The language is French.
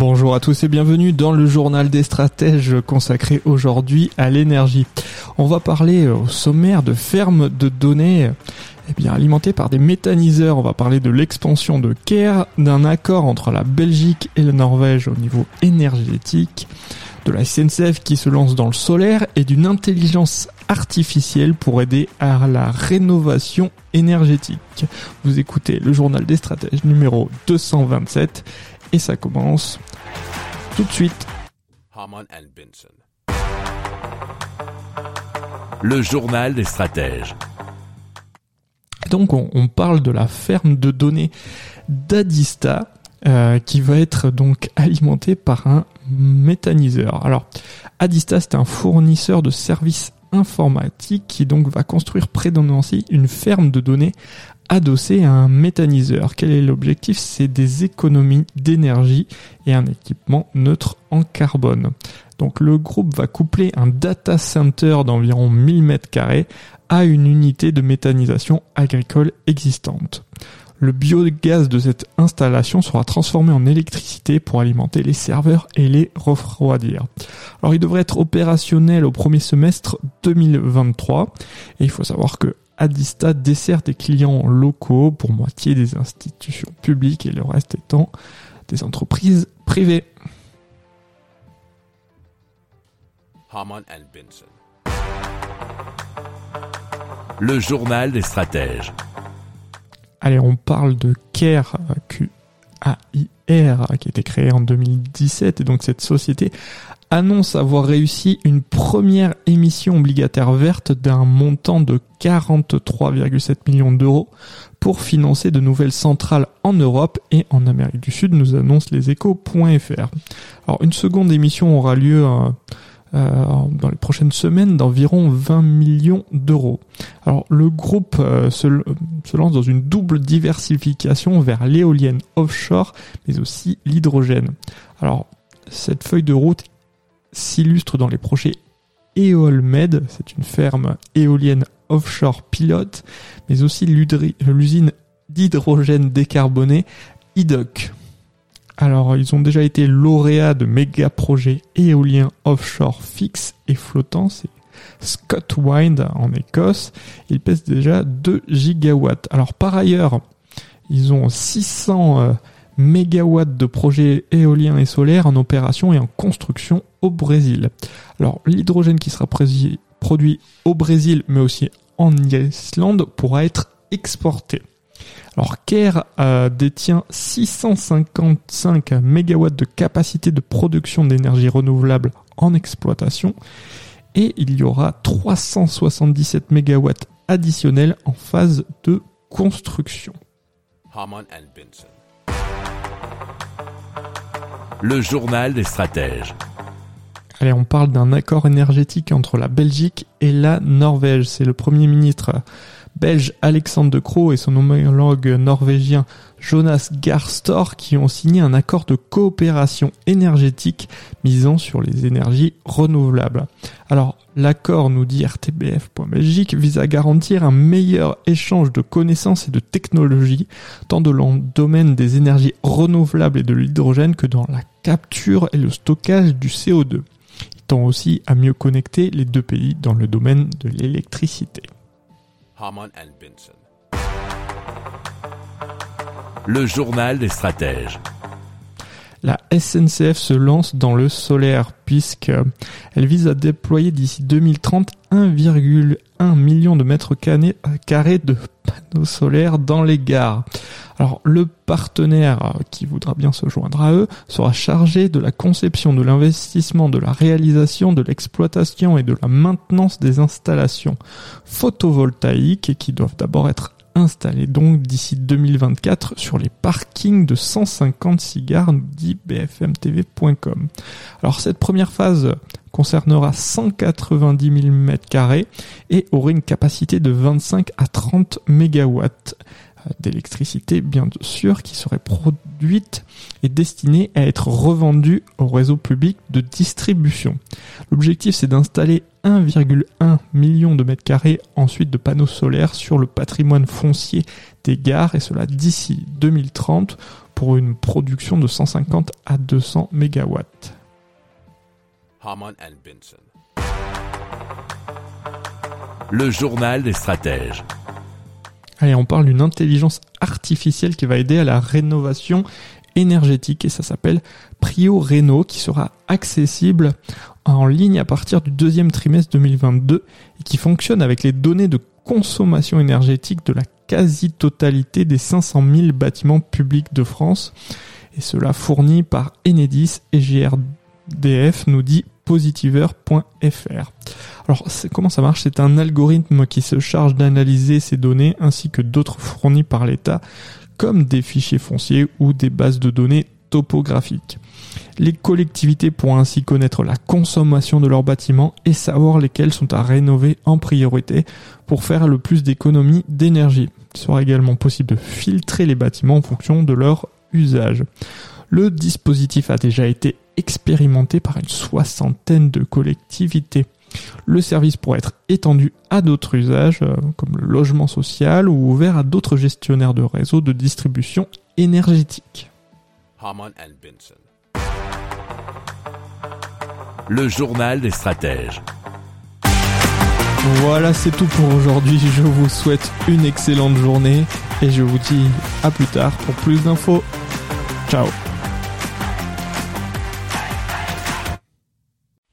Bonjour à tous et bienvenue dans le journal des stratèges consacré aujourd'hui à l'énergie. On va parler au sommaire de fermes de données eh bien, alimentées par des méthaniseurs. On va parler de l'expansion de CARE, d'un accord entre la Belgique et la Norvège au niveau énergétique, de la SNCF qui se lance dans le solaire et d'une intelligence artificielle pour aider à la rénovation énergétique. Vous écoutez le journal des stratèges numéro 227 et ça commence tout de suite. Le journal des stratèges. Donc on, on parle de la ferme de données d'Adista euh, qui va être donc alimentée par un méthaniseur. Alors Adista c'est un fournisseur de services informatiques qui donc va construire près de Nancy une ferme de données adossée à un méthaniseur. Quel est l'objectif? C'est des économies d'énergie et un équipement neutre en carbone. Donc le groupe va coupler un data center d'environ 1000 m2 à une unité de méthanisation agricole existante. Le biogaz de cette installation sera transformé en électricité pour alimenter les serveurs et les refroidir. Alors il devrait être opérationnel au premier semestre 2023 et il faut savoir que Adista dessert des clients locaux pour moitié des institutions publiques et le reste étant des entreprises privées. Le journal des stratèges. Allez, on parle de CARE, Q-A-I-R, qui a été créé en 2017 et donc cette société annonce avoir réussi une première émission obligataire verte d'un montant de 43,7 millions d'euros pour financer de nouvelles centrales en Europe et en Amérique du Sud, nous annonce leséchos.fr. Alors une seconde émission aura lieu euh, euh, dans les prochaines semaines d'environ 20 millions d'euros. Alors le groupe euh, se, se lance dans une double diversification vers l'éolienne offshore mais aussi l'hydrogène. Alors cette feuille de route s'illustre dans les projets Eolmed, c'est une ferme éolienne offshore pilote, mais aussi l'usine d'hydrogène décarboné IDOC. Alors, ils ont déjà été lauréats de méga projets éoliens offshore fixes et flottants, c'est Scott Wind en Écosse. Ils pèsent déjà 2 gigawatts. Alors, par ailleurs, ils ont 600 mégawatts de projets éoliens et solaires en opération et en construction au Brésil. Alors l'hydrogène qui sera produit au Brésil mais aussi en Islande pourra être exporté. Alors CARE euh, détient 655 mégawatts de capacité de production d'énergie renouvelable en exploitation et il y aura 377 mégawatts additionnels en phase de construction. Le journal des stratèges. Allez, on parle d'un accord énergétique entre la Belgique et la Norvège. C'est le Premier ministre belge Alexandre De Croo et son homologue norvégien Jonas Gahr qui ont signé un accord de coopération énergétique misant sur les énergies renouvelables. Alors, l'accord, nous dit RTBF.Belgique, vise à garantir un meilleur échange de connaissances et de technologies, tant dans le domaine des énergies renouvelables et de l'hydrogène que dans la capture et le stockage du CO2. Il tend aussi à mieux connecter les deux pays dans le domaine de l'électricité. Le journal des stratèges. La SNCF se lance dans le solaire puisque elle vise à déployer d'ici 2030 1,1 million de mètres carrés de panneaux solaires dans les gares. Alors le partenaire qui voudra bien se joindre à eux sera chargé de la conception, de l'investissement, de la réalisation, de l'exploitation et de la maintenance des installations photovoltaïques qui doivent d'abord être installés donc d'ici 2024 sur les parkings de 150 cigares, nous dit bfmtv.com. Alors cette première phase concernera 190 000 m2 et aurait une capacité de 25 à 30 MW d'électricité bien sûr qui serait produite et destinée à être revendue au réseau public de distribution. L'objectif c'est d'installer 1,1 million de mètres carrés ensuite de panneaux solaires sur le patrimoine foncier des gares et cela d'ici 2030 pour une production de 150 à 200 mégawatts. Le journal des stratèges. Allez, on parle d'une intelligence artificielle qui va aider à la rénovation énergétique et ça s'appelle Prio Reno qui sera accessible en ligne à partir du deuxième trimestre 2022 et qui fonctionne avec les données de consommation énergétique de la quasi-totalité des 500 000 bâtiments publics de France. Et cela fourni par Enedis et GRDF nous dit positiver.fr. Alors comment ça marche? C'est un algorithme qui se charge d'analyser ces données ainsi que d'autres fournis par l'État comme des fichiers fonciers ou des bases de données topographiques. Les collectivités pourront ainsi connaître la consommation de leurs bâtiments et savoir lesquels sont à rénover en priorité pour faire le plus d'économies d'énergie. Il sera également possible de filtrer les bâtiments en fonction de leur usage. Le dispositif a déjà été expérimenté par une soixantaine de collectivités. Le service pourrait être étendu à d'autres usages, euh, comme le logement social, ou ouvert à d'autres gestionnaires de réseaux de distribution énergétique. Le journal des stratèges. Voilà, c'est tout pour aujourd'hui. Je vous souhaite une excellente journée et je vous dis à plus tard pour plus d'infos. Ciao